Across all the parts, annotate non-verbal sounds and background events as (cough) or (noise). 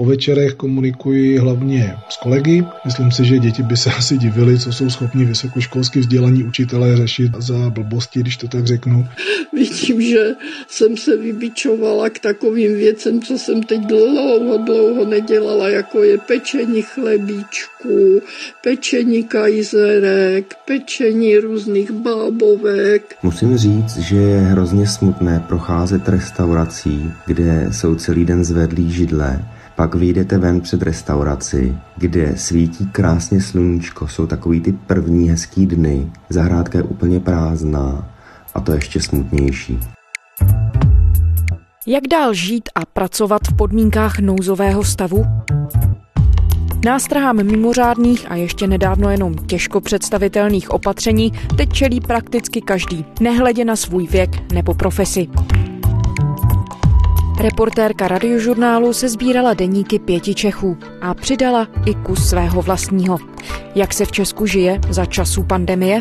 Po večerech komunikuji hlavně s kolegy. Myslím si, že děti by se (laughs) asi divili, co jsou schopni vysokoškolsky vzdělaní učitelé řešit za blbosti, když to tak řeknu. Vidím, že jsem se vybičovala k takovým věcem, co jsem teď dlouho, dlouho nedělala, jako je pečení chlebíčků, pečení kajzerek, pečení různých bábovek. Musím říct, že je hrozně smutné procházet restaurací, kde jsou celý den zvedlí židle pak vyjdete ven před restauraci, kde svítí krásně sluníčko, jsou takový ty první hezký dny, zahrádka je úplně prázdná a to ještě smutnější. Jak dál žít a pracovat v podmínkách nouzového stavu? Nástrahám mimořádných a ještě nedávno jenom těžko představitelných opatření teď čelí prakticky každý, nehledě na svůj věk nebo profesi. Reportérka radiožurnálu se sbírala deníky pěti Čechů a přidala i kus svého vlastního. Jak se v Česku žije za času pandemie?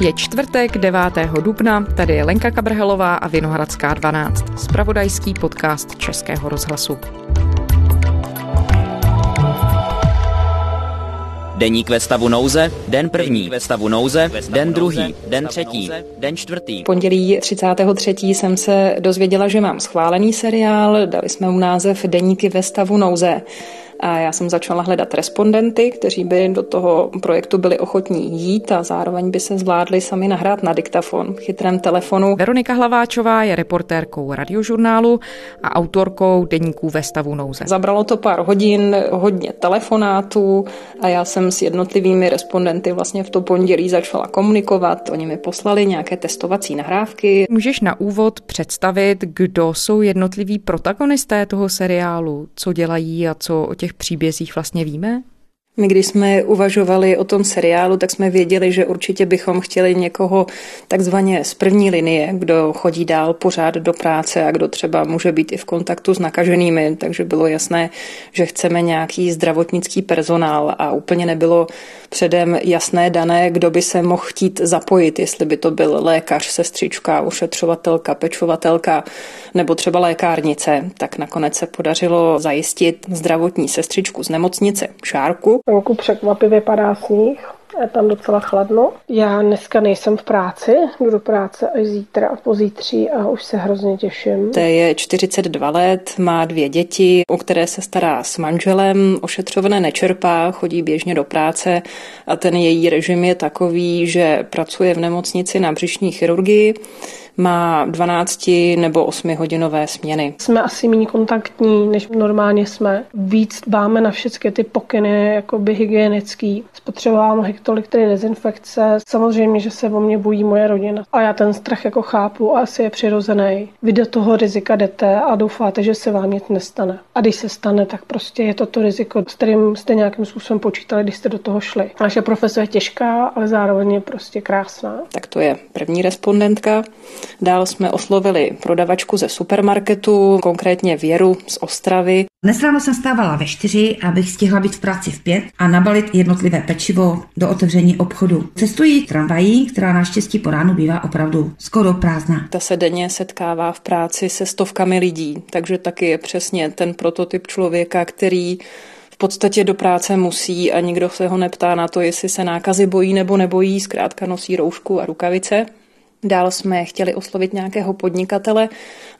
Je čtvrtek 9. dubna, tady je Lenka Kabrhelová a Vinohradská 12, spravodajský podcast Českého rozhlasu. Deník ve stavu nouze, den první ve stavu nouze, den druhý, den třetí, den čtvrtý. Pondělí 33. jsem se dozvěděla, že mám schválený seriál, dali jsme mu název Deníky ve stavu nouze. A já jsem začala hledat respondenty, kteří by do toho projektu byli ochotní jít a zároveň by se zvládli sami nahrát na diktafon v chytrém telefonu. Veronika Hlaváčová je reportérkou radiožurnálu a autorkou deníků ve stavu nouze. Zabralo to pár hodin, hodně telefonátů a já jsem s jednotlivými respondenty vlastně v to pondělí začala komunikovat. Oni mi poslali nějaké testovací nahrávky. Můžeš na úvod představit, kdo jsou jednotliví protagonisté toho seriálu, co dělají a co o těch těch příbězích vlastně víme? My, když jsme uvažovali o tom seriálu, tak jsme věděli, že určitě bychom chtěli někoho takzvaně z první linie, kdo chodí dál pořád do práce a kdo třeba může být i v kontaktu s nakaženými. Takže bylo jasné, že chceme nějaký zdravotnický personál a úplně nebylo předem jasné dané, kdo by se mohl chtít zapojit, jestli by to byl lékař, sestřička, ošetřovatelka, pečovatelka nebo třeba lékárnice. Tak nakonec se podařilo zajistit zdravotní sestřičku z nemocnice Šárku, Venku překvapivě padá sníh, je tam docela chladno. Já dneska nejsem v práci, jdu do práce až zítra a pozítří a už se hrozně těším. To je 42 let, má dvě děti, o které se stará s manželem, ošetřované nečerpá, chodí běžně do práce a ten její režim je takový, že pracuje v nemocnici na břišní chirurgii, má 12 nebo 8 hodinové směny. Jsme asi méně kontaktní, než normálně jsme. Víc dbáme na všechny ty pokyny, jakoby hygienický. Spotřebovám hektolitry dezinfekce. Samozřejmě, že se o mě bojí moje rodina. A já ten strach jako chápu a asi je přirozený. Vy do toho rizika jdete a doufáte, že se vám nic nestane. A když se stane, tak prostě je to to riziko, s kterým jste nějakým způsobem počítali, když jste do toho šli. Naše profese je těžká, ale zároveň je prostě krásná. Tak to je první respondentka. Dál jsme oslovili prodavačku ze supermarketu, konkrétně Věru z Ostravy. Dnes ráno jsem stávala ve čtyři, abych stihla být v práci v pět a nabalit jednotlivé pečivo do otevření obchodu. Cestují tramvají, která naštěstí po ránu bývá opravdu skoro prázdná. Ta se denně setkává v práci se stovkami lidí, takže taky je přesně ten prototyp člověka, který v podstatě do práce musí a nikdo se ho neptá na to, jestli se nákazy bojí nebo nebojí, zkrátka nosí roušku a rukavice. Dál jsme chtěli oslovit nějakého podnikatele.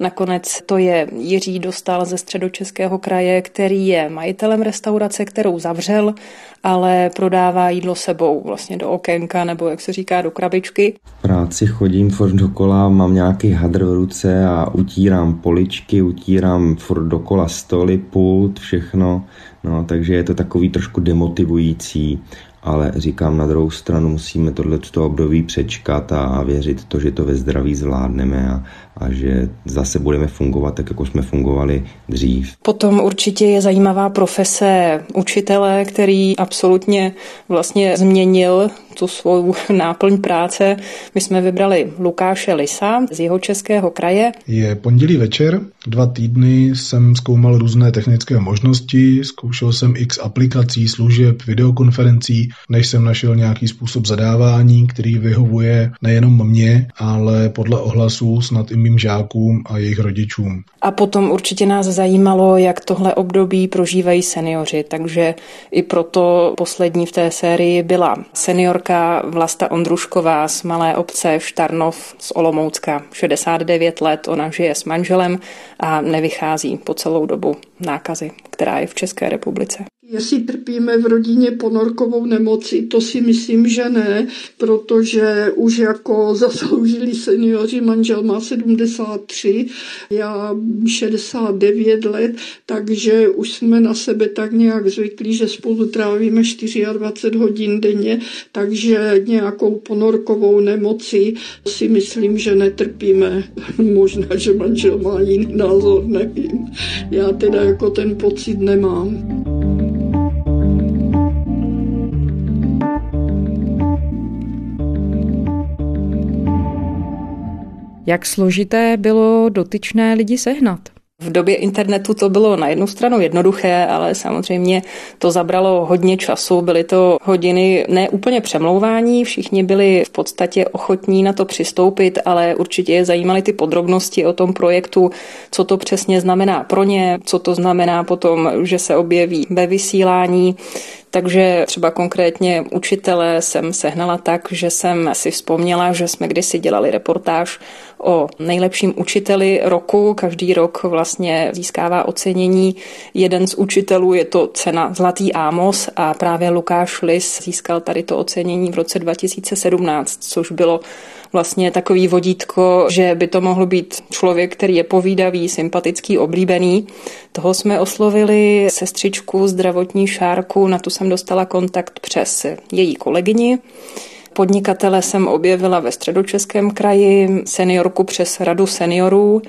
Nakonec to je Jiří Dostal ze středočeského kraje, který je majitelem restaurace, kterou zavřel, ale prodává jídlo sebou vlastně do okénka nebo jak se říká do krabičky. V práci chodím furt dokola, mám nějaký hadr v ruce a utírám poličky, utírám furt dokola stoly, pult, všechno. No, takže je to takový trošku demotivující ale říkám na druhou stranu musíme tohle období přečkat a věřit to, že to ve zdraví zvládneme a, a že zase budeme fungovat tak, jako jsme fungovali dřív. Potom určitě je zajímavá profese učitele, který absolutně vlastně změnil tu svou (laughs) náplň práce. My jsme vybrali Lukáše Lisa z jeho českého kraje. Je pondělí večer, dva týdny jsem zkoumal různé technické možnosti, zkoušel jsem x aplikací, služeb, videokonferencí, než jsem našel nějaký způsob zadávání, který vyhovuje nejenom mě, ale podle ohlasů snad i mým žákům a jejich rodičům. A potom určitě nás zajímalo, jak tohle období prožívají seniori, takže i proto poslední v té sérii byla seniorka Vlasta Ondrušková z malé obce Štarnov z Olomoucka, 69 let, ona žije s manželem a nevychází po celou dobu nákazy, která je v České republice. Jestli trpíme v rodině ponorkovou nemoci, to si myslím, že ne, protože už jako (laughs) zasloužili seniori, manžel má 73, já 69 let, takže už jsme na sebe tak nějak zvyklí, že spolu trávíme 24 hodin denně, takže nějakou ponorkovou nemoci si myslím, že netrpíme. (laughs) Možná, že manžel má jiný názor, nevím. Já teda jako ten pocit nemám. Jak složité bylo dotyčné lidi sehnat? V době internetu to bylo na jednu stranu jednoduché, ale samozřejmě to zabralo hodně času. Byly to hodiny ne úplně přemlouvání, všichni byli v podstatě ochotní na to přistoupit, ale určitě je zajímaly ty podrobnosti o tom projektu, co to přesně znamená pro ně, co to znamená potom, že se objeví ve vysílání. Takže třeba konkrétně učitele jsem sehnala tak, že jsem si vzpomněla, že jsme kdysi dělali reportáž o nejlepším učiteli roku. Každý rok vlastně získává ocenění. Jeden z učitelů je to cena Zlatý Ámos a právě Lukáš Lis získal tady to ocenění v roce 2017, což bylo vlastně takový vodítko, že by to mohl být člověk, který je povídavý, sympatický, oblíbený. Toho jsme oslovili sestřičku zdravotní šárku, na tu jsem dostala kontakt přes její kolegyni. Podnikatele jsem objevila ve středočeském kraji, seniorku přes radu seniorů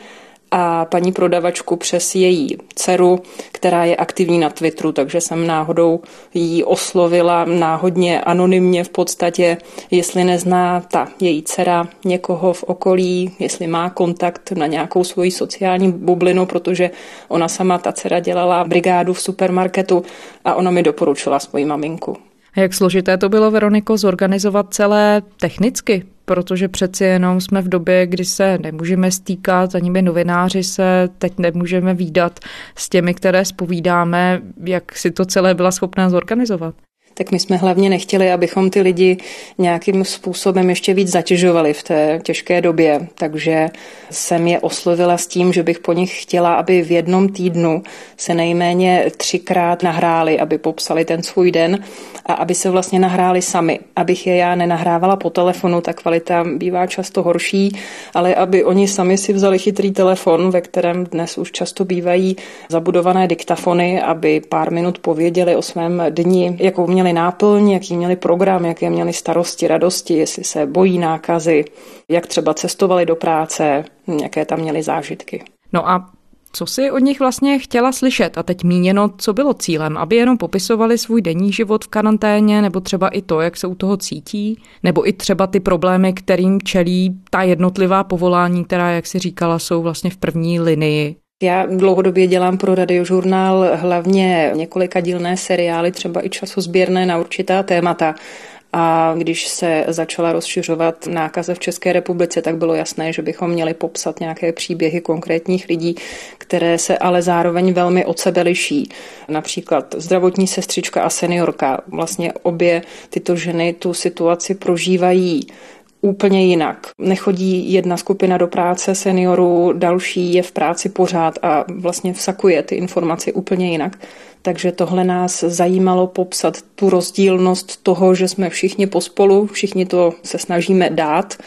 a paní prodavačku přes její dceru, která je aktivní na Twitteru, takže jsem náhodou jí oslovila náhodně, anonymně v podstatě, jestli nezná ta její dcera někoho v okolí, jestli má kontakt na nějakou svoji sociální bublinu, protože ona sama, ta dcera, dělala brigádu v supermarketu a ona mi doporučila svoji maminku. Jak složité to bylo, Veroniko, zorganizovat celé technicky? Protože přeci jenom jsme v době, kdy se nemůžeme stýkat, ani my novináři se teď nemůžeme výdat s těmi, které spovídáme, jak si to celé byla schopná zorganizovat tak my jsme hlavně nechtěli, abychom ty lidi nějakým způsobem ještě víc zatěžovali v té těžké době. Takže jsem je oslovila s tím, že bych po nich chtěla, aby v jednom týdnu se nejméně třikrát nahráli, aby popsali ten svůj den a aby se vlastně nahráli sami. Abych je já nenahrávala po telefonu, ta kvalita bývá často horší, ale aby oni sami si vzali chytrý telefon, ve kterém dnes už často bývají zabudované diktafony, aby pár minut pověděli o svém dni, jakou měli náplň, jaký měli program, jaké měli starosti, radosti, jestli se bojí nákazy, jak třeba cestovali do práce, jaké tam měli zážitky. No a co si od nich vlastně chtěla slyšet? A teď míněno, co bylo cílem? Aby jenom popisovali svůj denní život v karanténě, nebo třeba i to, jak se u toho cítí? Nebo i třeba ty problémy, kterým čelí ta jednotlivá povolání, která, jak si říkala, jsou vlastně v první linii já dlouhodobě dělám pro radiožurnál hlavně několika dílné seriály, třeba i časozběrné na určitá témata. A když se začala rozšiřovat nákaze v České republice, tak bylo jasné, že bychom měli popsat nějaké příběhy konkrétních lidí, které se ale zároveň velmi od sebe liší. Například zdravotní sestřička a seniorka. Vlastně obě tyto ženy tu situaci prožívají úplně jinak. Nechodí jedna skupina do práce seniorů, další je v práci pořád a vlastně vsakuje ty informace úplně jinak. Takže tohle nás zajímalo popsat tu rozdílnost toho, že jsme všichni pospolu, všichni to se snažíme dát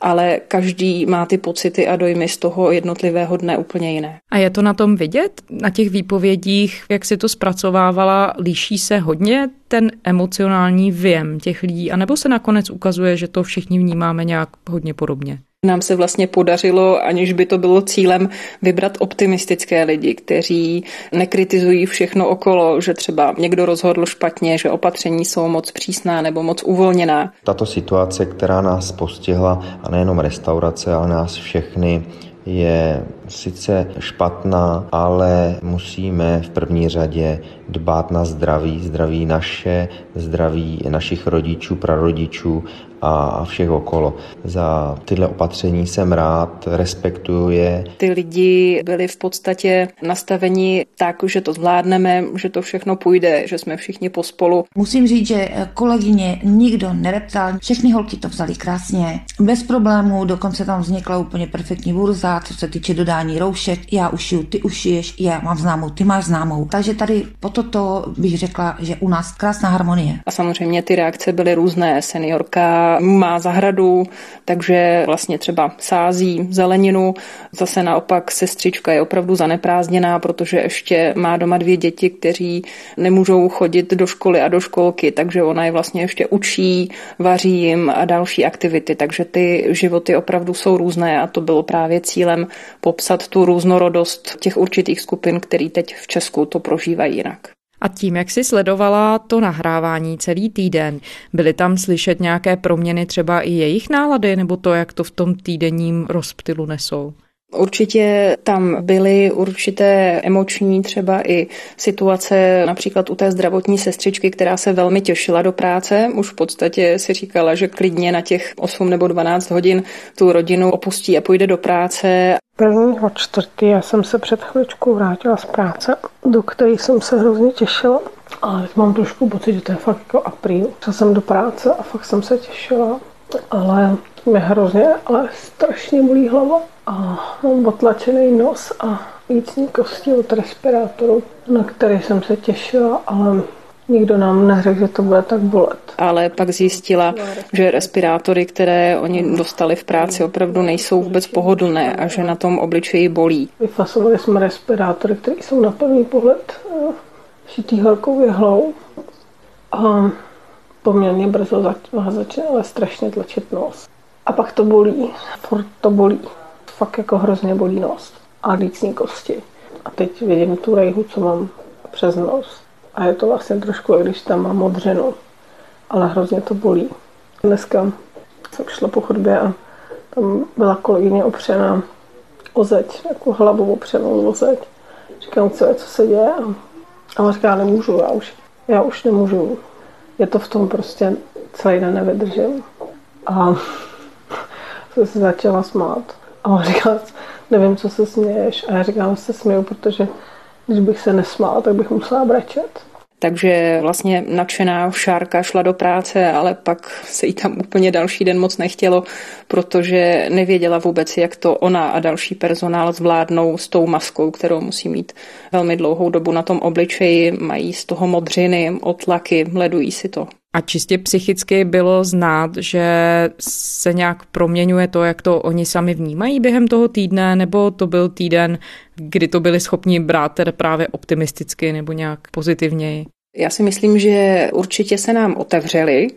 ale každý má ty pocity a dojmy z toho jednotlivého dne úplně jiné. A je to na tom vidět? Na těch výpovědích, jak si to zpracovávala, líší se hodně ten emocionální věm těch lidí, anebo se nakonec ukazuje, že to všichni vnímáme nějak hodně podobně? Nám se vlastně podařilo, aniž by to bylo cílem, vybrat optimistické lidi, kteří nekritizují všechno okolo, že třeba někdo rozhodl špatně, že opatření jsou moc přísná nebo moc uvolněná. Tato situace, která nás postihla, a nejenom restaurace, ale nás všechny, je sice špatná, ale musíme v první řadě dbát na zdraví, zdraví naše, zdraví našich rodičů, prarodičů a všech okolo. Za tyhle opatření jsem rád, respektuju je. Ty lidi byli v podstatě nastaveni tak, že to zvládneme, že to všechno půjde, že jsme všichni pospolu. Musím říct, že kolegyně nikdo nereptal, všechny holky to vzali krásně, bez problémů, dokonce tam vznikla úplně perfektní burza, co se týče dodání roušek, já ušiju, ty ušiješ, já mám známou, ty máš známou. Takže tady po toto bych řekla, že u nás krásná harmonie. A samozřejmě ty reakce byly různé. Seniorka má zahradu, takže vlastně třeba sází zeleninu. Zase naopak sestřička je opravdu zaneprázdněná, protože ještě má doma dvě děti, kteří nemůžou chodit do školy a do školky, takže ona je vlastně ještě učí, vaří jim a další aktivity. Takže ty životy opravdu jsou různé a to bylo právě cílem popsat tu různorodost těch určitých skupin, který teď v Česku to prožívají jinak. A tím, jak si sledovala to nahrávání celý týden, byly tam slyšet nějaké proměny třeba i jejich nálady, nebo to, jak to v tom týdenním rozptylu nesou? Určitě tam byly určité emoční třeba i situace, například u té zdravotní sestřičky, která se velmi těšila do práce. Už v podstatě si říkala, že klidně na těch 8 nebo 12 hodin tu rodinu opustí a půjde do práce. Prvního čtvrtý já jsem se před chvíličkou vrátila z práce, do které jsem se hrozně těšila. Ale teď mám trošku pocit, že to je fakt jako apríl. Šla jsem do práce a fakt jsem se těšila, ale mě hrozně, ale strašně bolí hlava a mám otlačený nos a vícní kosti od respirátoru, na který jsem se těšila, ale Nikdo nám neřekl, že to bude tak bolet. Ale pak zjistila, že respirátory, které oni dostali v práci, opravdu nejsou vůbec pohodlné a že na tom obličeji bolí. Vyfasovali jsme respirátory, které jsou na první pohled eh, šitý horkou jehlou a poměrně brzo začne ale strašně tlačit nos. A pak to bolí, furt to bolí. Fakt jako hrozně bolí nos a lícní kosti. A teď vidím tu rejhu, co mám přes nos. A je to vlastně trošku, když tam mám modřinu. Ale hrozně to bolí. Dneska jsem šla po chodbě a tam byla kolegyně opřená o zeď, jako hlavu opřenou o zeď. Říkám, co je, co se děje? A ona říká, nemůžu, já už, já už nemůžu. Je to v tom prostě celý den nevydržím. A se začala smát. A on říkal, nevím, co se směješ. A já říkám, se směju, protože když bych se nesmála, tak bych musela brečet. Takže vlastně nadšená Šárka šla do práce, ale pak se jí tam úplně další den moc nechtělo, protože nevěděla vůbec, jak to ona a další personál zvládnou s tou maskou, kterou musí mít velmi dlouhou dobu na tom obličeji. Mají z toho modřiny, otlaky, ledují si to. A čistě psychicky bylo znát, že se nějak proměňuje to, jak to oni sami vnímají během toho týdne, nebo to byl týden, kdy to byli schopni brát teda právě optimisticky nebo nějak pozitivněji? Já si myslím, že určitě se nám otevřeli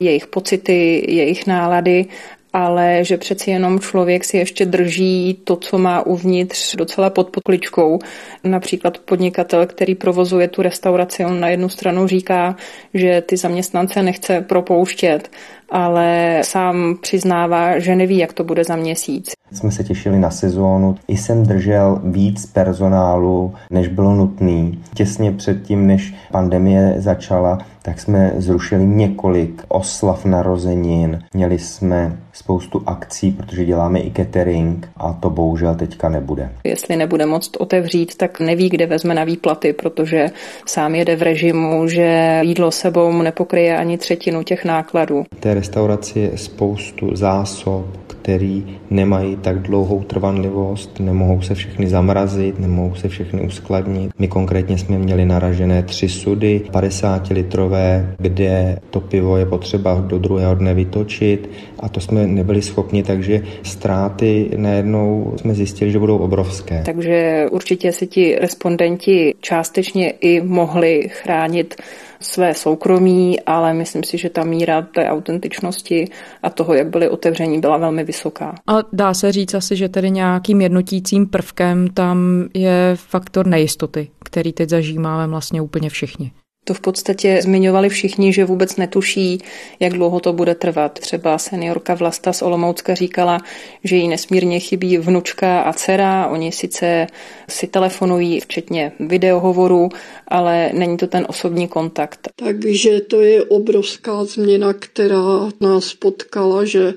jejich pocity, jejich nálady ale že přeci jenom člověk si ještě drží to, co má uvnitř docela pod podkličkou. Například podnikatel, který provozuje tu restauraci, on na jednu stranu říká, že ty zaměstnance nechce propouštět, ale sám přiznává, že neví, jak to bude za měsíc. Jsme se těšili na sezónu. I jsem držel víc personálu, než bylo nutný. Těsně předtím, než pandemie začala, tak jsme zrušili několik oslav narozenin. Měli jsme spoustu akcí, protože děláme i catering a to bohužel teďka nebude. Jestli nebude moct otevřít, tak neví, kde vezme na výplaty, protože sám jede v režimu, že jídlo sebou mu nepokryje ani třetinu těch nákladů. V té restauraci je spoustu zásob, který nemají tak dlouhou trvanlivost, nemohou se všechny zamrazit, nemohou se všechny uskladnit. My konkrétně jsme měli naražené tři sudy, 50 litrové, kde to pivo je potřeba do druhého dne vytočit a to jsme nebyli schopni, takže ztráty najednou jsme zjistili, že budou obrovské. Takže určitě si ti respondenti částečně i mohli chránit své soukromí, ale myslím si, že ta míra té autentičnosti a toho, jak byly otevření, byla velmi vysoká. A dá se říct asi, že tedy nějakým jednotícím prvkem tam je faktor nejistoty, který teď zažíváme vlastně úplně všichni. To v podstatě zmiňovali všichni, že vůbec netuší, jak dlouho to bude trvat. Třeba seniorka Vlasta z Olomoucka říkala, že jí nesmírně chybí vnučka a dcera. Oni sice si telefonují, včetně videohovoru, ale není to ten osobní kontakt. Takže to je obrovská změna, která nás potkala, že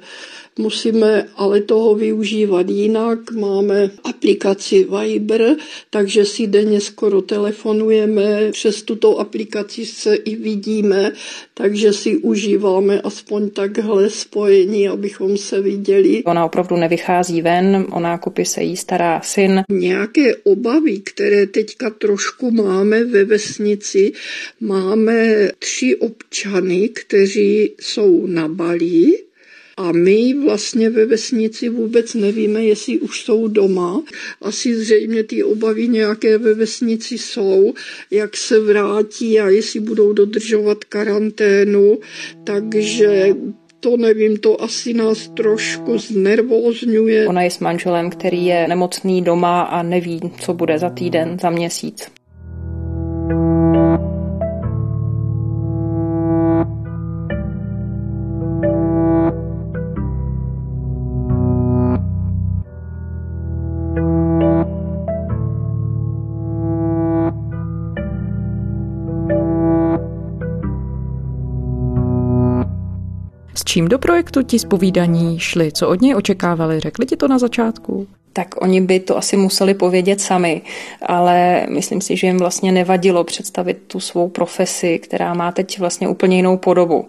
Musíme ale toho využívat jinak. Máme aplikaci Viber, takže si denně skoro telefonujeme. Přes tuto aplikaci se i vidíme, takže si užíváme aspoň takhle spojení, abychom se viděli. Ona opravdu nevychází ven, o nákupy se jí stará syn. Nějaké obavy, které teďka trošku máme ve vesnici, máme tři občany, kteří jsou na Bali, a my vlastně ve vesnici vůbec nevíme, jestli už jsou doma. Asi zřejmě ty obavy nějaké ve vesnici jsou, jak se vrátí a jestli budou dodržovat karanténu. Takže to nevím, to asi nás trošku znervózňuje. Ona je s manželem, který je nemocný doma a neví, co bude za týden, za měsíc. Čím do projektu ti zpovídaní šli? Co od něj očekávali? Řekli ti to na začátku? tak oni by to asi museli povědět sami, ale myslím si, že jim vlastně nevadilo představit tu svou profesi, která má teď vlastně úplně jinou podobu.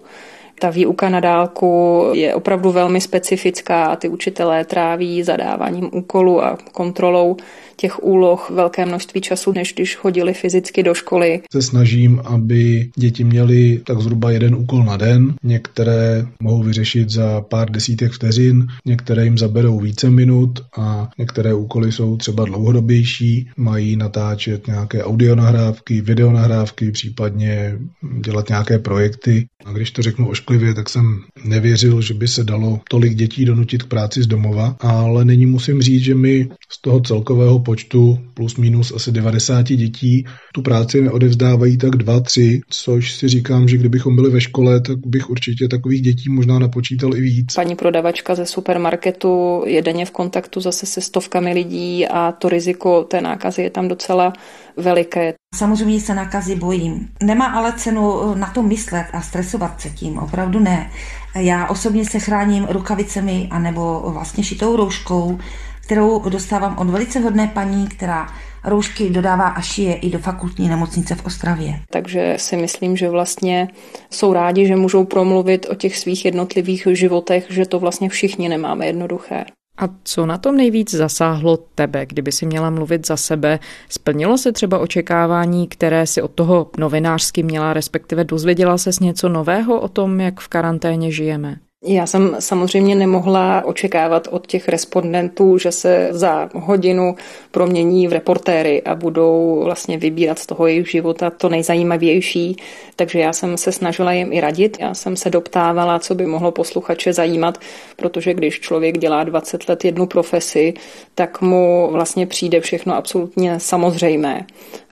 Ta výuka na dálku je opravdu velmi specifická a ty učitelé tráví zadáváním úkolů a kontrolou těch úloh velké množství času, než když chodili fyzicky do školy. Se snažím, aby děti měly tak zhruba jeden úkol na den. Některé mohou vyřešit za pár desítek vteřin, některé jim zaberou více minut a některé úkoly jsou třeba dlouhodobější. Mají natáčet nějaké audionahrávky, videonahrávky, případně dělat nějaké projekty. A když to řeknu ošklivě, tak jsem nevěřil, že by se dalo tolik dětí donutit k práci z domova, ale nyní musím říct, že mi z toho celkového počtu plus minus asi 90 dětí tu práci neodevzdávají tak dva, tři, což si říkám, že kdybychom byli ve škole, tak bych určitě takových dětí možná napočítal i víc. Paní prodavačka ze supermarketu je denně v kontaktu zase se stovkami lidí a to riziko té nákazy je tam docela veliké. Samozřejmě se nákazy bojím. Nemá ale cenu na to myslet a stresovat se tím, opravdu ne. Já osobně se chráním rukavicemi anebo vlastně šitou rouškou, kterou dostávám od velice hodné paní, která roušky dodává a šije i do fakultní nemocnice v Ostravě. Takže si myslím, že vlastně jsou rádi, že můžou promluvit o těch svých jednotlivých životech, že to vlastně všichni nemáme jednoduché. A co na tom nejvíc zasáhlo tebe, kdyby si měla mluvit za sebe? Splnilo se třeba očekávání, které si od toho novinářsky měla, respektive dozvěděla se něco nového o tom, jak v karanténě žijeme? Já jsem samozřejmě nemohla očekávat od těch respondentů, že se za hodinu promění v reportéry a budou vlastně vybírat z toho jejich života to nejzajímavější. Takže já jsem se snažila jim i radit. Já jsem se doptávala, co by mohlo posluchače zajímat, protože když člověk dělá 20 let jednu profesi, tak mu vlastně přijde všechno absolutně samozřejmé.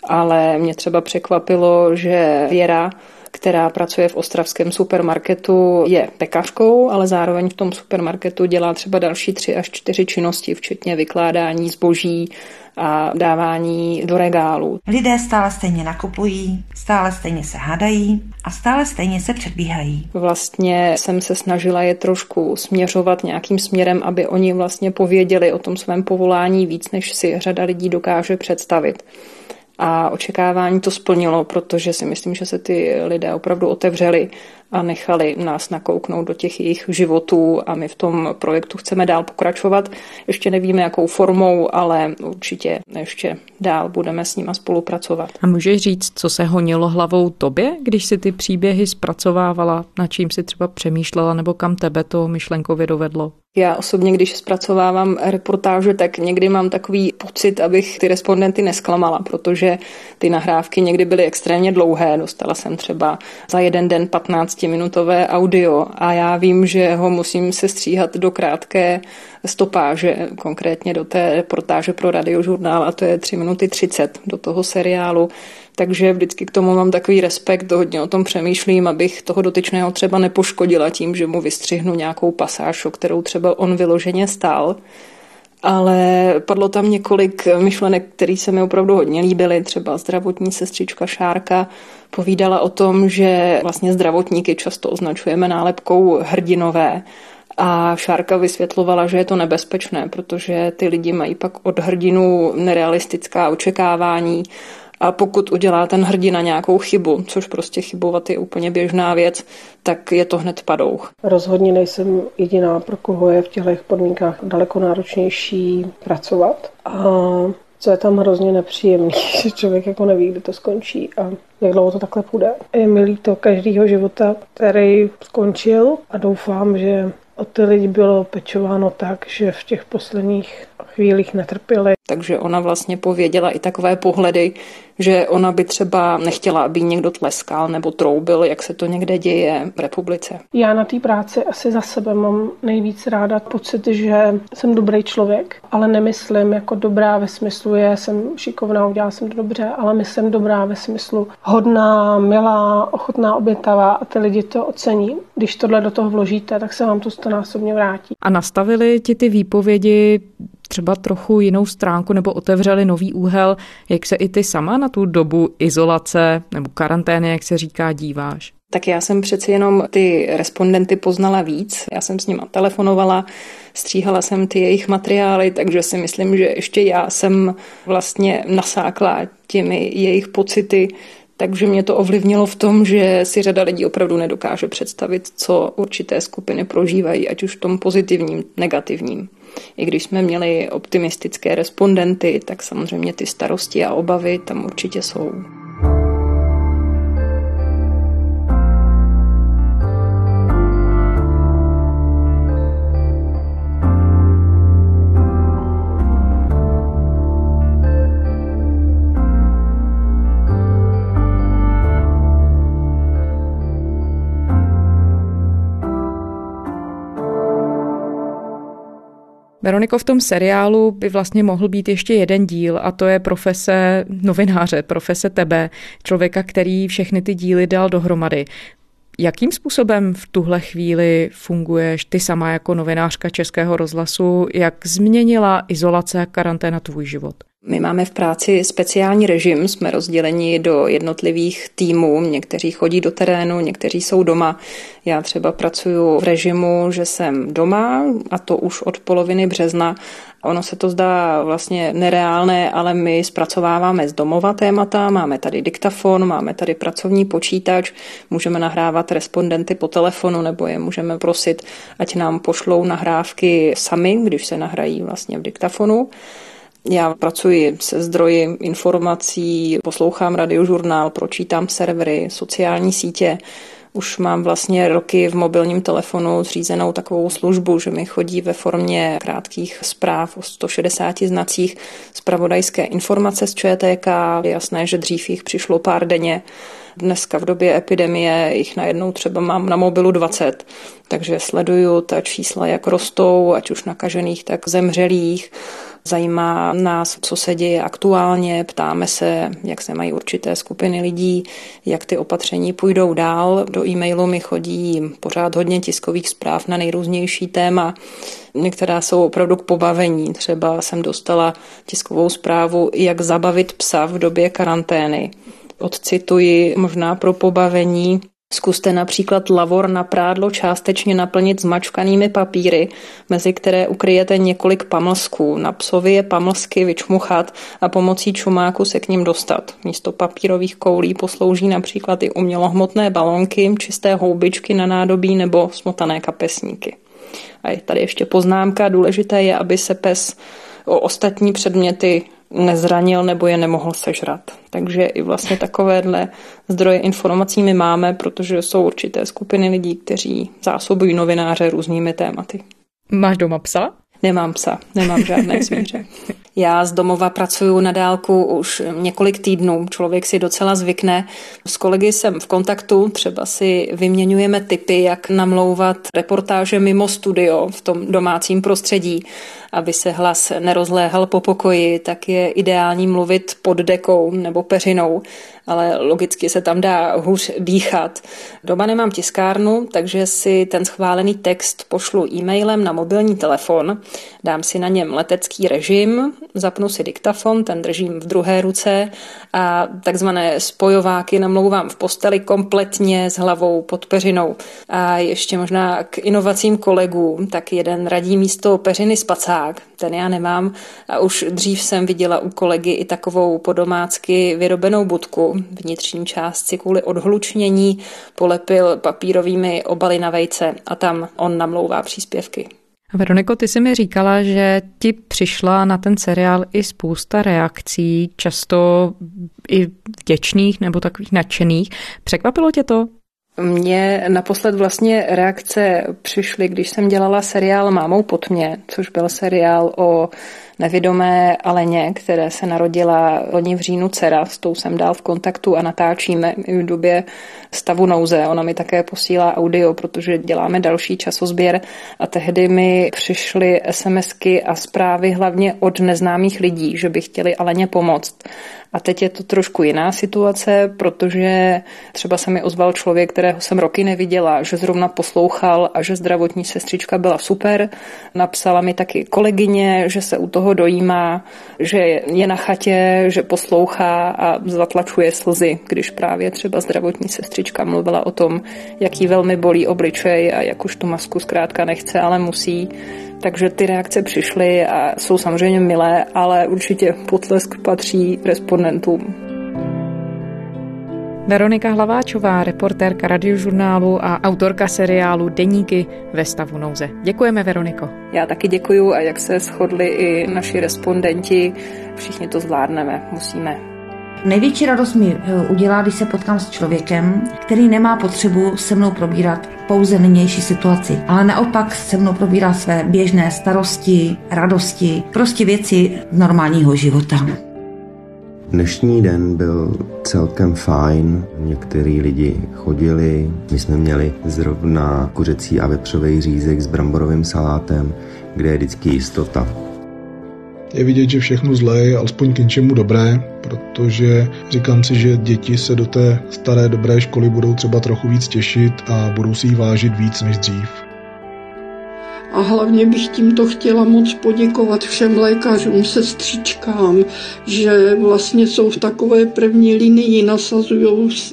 Ale mě třeba překvapilo, že Věra která pracuje v ostravském supermarketu, je pekařkou, ale zároveň v tom supermarketu dělá třeba další tři až čtyři činnosti, včetně vykládání zboží a dávání do regálu. Lidé stále stejně nakupují, stále stejně se hádají a stále stejně se předbíhají. Vlastně jsem se snažila je trošku směřovat nějakým směrem, aby oni vlastně pověděli o tom svém povolání víc, než si řada lidí dokáže představit a očekávání to splnilo, protože si myslím, že se ty lidé opravdu otevřeli a nechali nás nakouknout do těch jejich životů a my v tom projektu chceme dál pokračovat. Ještě nevíme, jakou formou, ale určitě ještě dál budeme s nima spolupracovat. A můžeš říct, co se honilo hlavou tobě, když si ty příběhy zpracovávala, na čím si třeba přemýšlela nebo kam tebe to myšlenkově dovedlo? Já osobně, když zpracovávám reportáže, tak někdy mám takový pocit, abych ty respondenty nesklamala, protože ty nahrávky někdy byly extrémně dlouhé. Dostala jsem třeba za jeden den 15 minutové audio a já vím, že ho musím se stříhat do krátké stopáže, konkrétně do té reportáže pro radiožurnál a to je 3 minuty 30 do toho seriálu. Takže vždycky k tomu mám takový respekt, hodně o tom přemýšlím, abych toho dotyčného třeba nepoškodila tím, že mu vystřihnu nějakou pasáž, o kterou třeba on vyloženě stál ale padlo tam několik myšlenek, které se mi opravdu hodně líbily. Třeba zdravotní sestřička Šárka povídala o tom, že vlastně zdravotníky často označujeme nálepkou hrdinové. A Šárka vysvětlovala, že je to nebezpečné, protože ty lidi mají pak od hrdinů nerealistická očekávání a pokud udělá ten hrdina nějakou chybu, což prostě chybovat je úplně běžná věc, tak je to hned padouch. Rozhodně nejsem jediná, pro koho je v těchto podmínkách daleko náročnější pracovat. A co je tam hrozně nepříjemný, (laughs) že člověk jako neví, kdy to skončí a jak dlouho to takhle půjde. Je mi líto každého života, který skončil a doufám, že o ty lidi bylo pečováno tak, že v těch posledních chvílích netrpěli. Takže ona vlastně pověděla i takové pohledy, že ona by třeba nechtěla, aby někdo tleskal nebo troubil, jak se to někde děje v republice. Já na té práci asi za sebe mám nejvíc ráda pocit, že jsem dobrý člověk, ale nemyslím jako dobrá ve smyslu, je jsem šikovná, udělala jsem to dobře, ale myslím dobrá ve smyslu hodná, milá, ochotná, obětavá a ty lidi to ocení. Když tohle do toho vložíte, tak se vám to stonásobně vrátí. A nastavili ti ty výpovědi třeba trochu jinou stránku nebo otevřeli nový úhel, jak se i ty sama na tu dobu izolace nebo karantény, jak se říká, díváš? Tak já jsem přeci jenom ty respondenty poznala víc. Já jsem s nima telefonovala, stříhala jsem ty jejich materiály, takže si myslím, že ještě já jsem vlastně nasákla těmi jejich pocity, takže mě to ovlivnilo v tom, že si řada lidí opravdu nedokáže představit, co určité skupiny prožívají, ať už v tom pozitivním, negativním. I když jsme měli optimistické respondenty, tak samozřejmě ty starosti a obavy tam určitě jsou. Veroniko, v tom seriálu by vlastně mohl být ještě jeden díl a to je profese novináře, profese tebe, člověka, který všechny ty díly dal dohromady. Jakým způsobem v tuhle chvíli funguješ ty sama jako novinářka Českého rozhlasu? Jak změnila izolace a karanténa tvůj život? My máme v práci speciální režim, jsme rozděleni do jednotlivých týmů, někteří chodí do terénu, někteří jsou doma. Já třeba pracuji v režimu, že jsem doma a to už od poloviny března. Ono se to zdá vlastně nereálné, ale my zpracováváme z domova témata, máme tady diktafon, máme tady pracovní počítač, můžeme nahrávat respondenty po telefonu nebo je můžeme prosit, ať nám pošlou nahrávky sami, když se nahrají vlastně v diktafonu. Já pracuji se zdroji informací, poslouchám radiožurnál, pročítám servery, sociální sítě. Už mám vlastně roky v mobilním telefonu zřízenou takovou službu, že mi chodí ve formě krátkých zpráv o 160 znacích zpravodajské informace z ČTK. Je jasné, že dřív jich přišlo pár denně. Dneska v době epidemie jich najednou třeba mám na mobilu 20, takže sleduju ta čísla, jak rostou, ať už nakažených, tak zemřelých. Zajímá nás, co se děje aktuálně, ptáme se, jak se mají určité skupiny lidí, jak ty opatření půjdou dál. Do e-mailu mi chodí pořád hodně tiskových zpráv na nejrůznější téma. Některá jsou opravdu k pobavení. Třeba jsem dostala tiskovou zprávu, jak zabavit psa v době karantény. Odcituji možná pro pobavení. Zkuste například lavor na prádlo částečně naplnit zmačkanými papíry, mezi které ukryjete několik pamlsků. Na psovi je pamlsky vyčmuchat a pomocí čumáku se k ním dostat. Místo papírových koulí poslouží například i umělohmotné balonky, čisté houbičky na nádobí nebo smotané kapesníky. A je tady ještě poznámka, důležité je, aby se pes o ostatní předměty nezranil nebo je nemohl sežrat. Takže i vlastně takovéhle zdroje informací my máme, protože jsou určité skupiny lidí, kteří zásobují novináře různými tématy. Máš doma psa? Nemám psa, nemám žádné zvíře. (laughs) Já z domova pracuju na dálku už několik týdnů. Člověk si docela zvykne. S kolegy jsem v kontaktu, třeba si vyměňujeme typy, jak namlouvat reportáže mimo studio v tom domácím prostředí aby se hlas nerozléhal po pokoji, tak je ideální mluvit pod dekou nebo peřinou, ale logicky se tam dá hůř dýchat. Doma nemám tiskárnu, takže si ten schválený text pošlu e-mailem na mobilní telefon, dám si na něm letecký režim, zapnu si diktafon, ten držím v druhé ruce a takzvané spojováky namlouvám v posteli kompletně s hlavou pod peřinou. A ještě možná k inovacím kolegů, tak jeden radí místo peřiny spacák, ten já nemám a už dřív jsem viděla u kolegy i takovou podomácky vyrobenou budku, vnitřní částci kvůli odhlučnění polepil papírovými obaly na vejce a tam on namlouvá příspěvky. Veroniko, ty jsi mi říkala, že ti přišla na ten seriál i spousta reakcí, často i vděčných nebo takových nadšených. Překvapilo tě to? Mně naposled vlastně reakce přišly, když jsem dělala seriál Mámou pod mě, což byl seriál o nevědomé Aleně, které se narodila loni v říjnu dcera, s tou jsem dál v kontaktu a natáčíme i v době stavu nouze. Ona mi také posílá audio, protože děláme další časozběr a tehdy mi přišly SMSky a zprávy hlavně od neznámých lidí, že by chtěli Aleně pomoct. A teď je to trošku jiná situace, protože třeba se mi ozval člověk, kterého jsem roky neviděla, že zrovna poslouchal a že zdravotní sestřička byla super. Napsala mi taky kolegyně, že se u toho dojímá, že je na chatě, že poslouchá a zatlačuje slzy, když právě třeba zdravotní sestřička mluvila o tom, jaký velmi bolí obličej a jak už tu masku zkrátka nechce, ale musí. Takže ty reakce přišly a jsou samozřejmě milé, ale určitě potlesk patří respondentům. Veronika Hlaváčová, reportérka radiožurnálu a autorka seriálu Deníky ve stavu nouze. Děkujeme, Veroniko. Já taky děkuju a jak se shodli i naši respondenti, všichni to zvládneme, musíme. Největší radost mi eh, udělá, když se potkám s člověkem, který nemá potřebu se mnou probírat pouze nynější situaci, ale naopak se mnou probírá své běžné starosti, radosti, prostě věci normálního života. Dnešní den byl celkem fajn. Některý lidi chodili, my jsme měli zrovna kuřecí a vepřový řízek s bramborovým salátem, kde je vždycky jistota je vidět, že všechno zlé je alespoň k něčemu dobré, protože říkám si, že děti se do té staré dobré školy budou třeba trochu víc těšit a budou si ji vážit víc než dřív. A hlavně bych tímto chtěla moc poděkovat všem lékařům, sestřičkám, že vlastně jsou v takové první linii,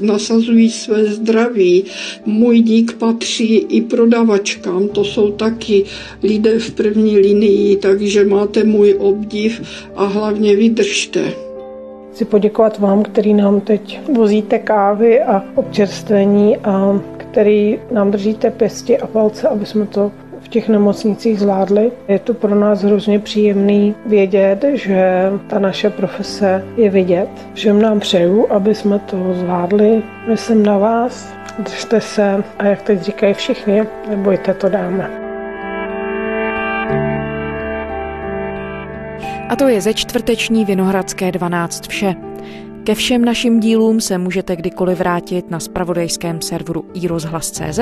nasazují, své zdraví. Můj dík patří i prodavačkám, to jsou taky lidé v první linii, takže máte můj obdiv a hlavně vydržte. Chci poděkovat vám, který nám teď vozíte kávy a občerstvení a který nám držíte pěsti a palce, aby jsme to těch nemocnicích zvládli. Je to pro nás hrozně příjemný vědět, že ta naše profese je vidět. Všem nám přeju, aby jsme to zvládli. Myslím na vás, držte se a jak teď říkají všichni, nebojte, to dáme. A to je ze čtvrteční Vinohradské 12 vše. Ke všem našim dílům se můžete kdykoliv vrátit na spravodajském serveru iRozhlas.cz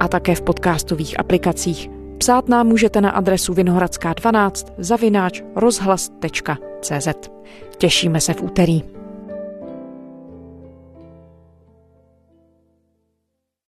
a také v podcastových aplikacích. Psát nám můžete na adresu vinohradská12 zavináč rozhlas.cz. Těšíme se v úterý.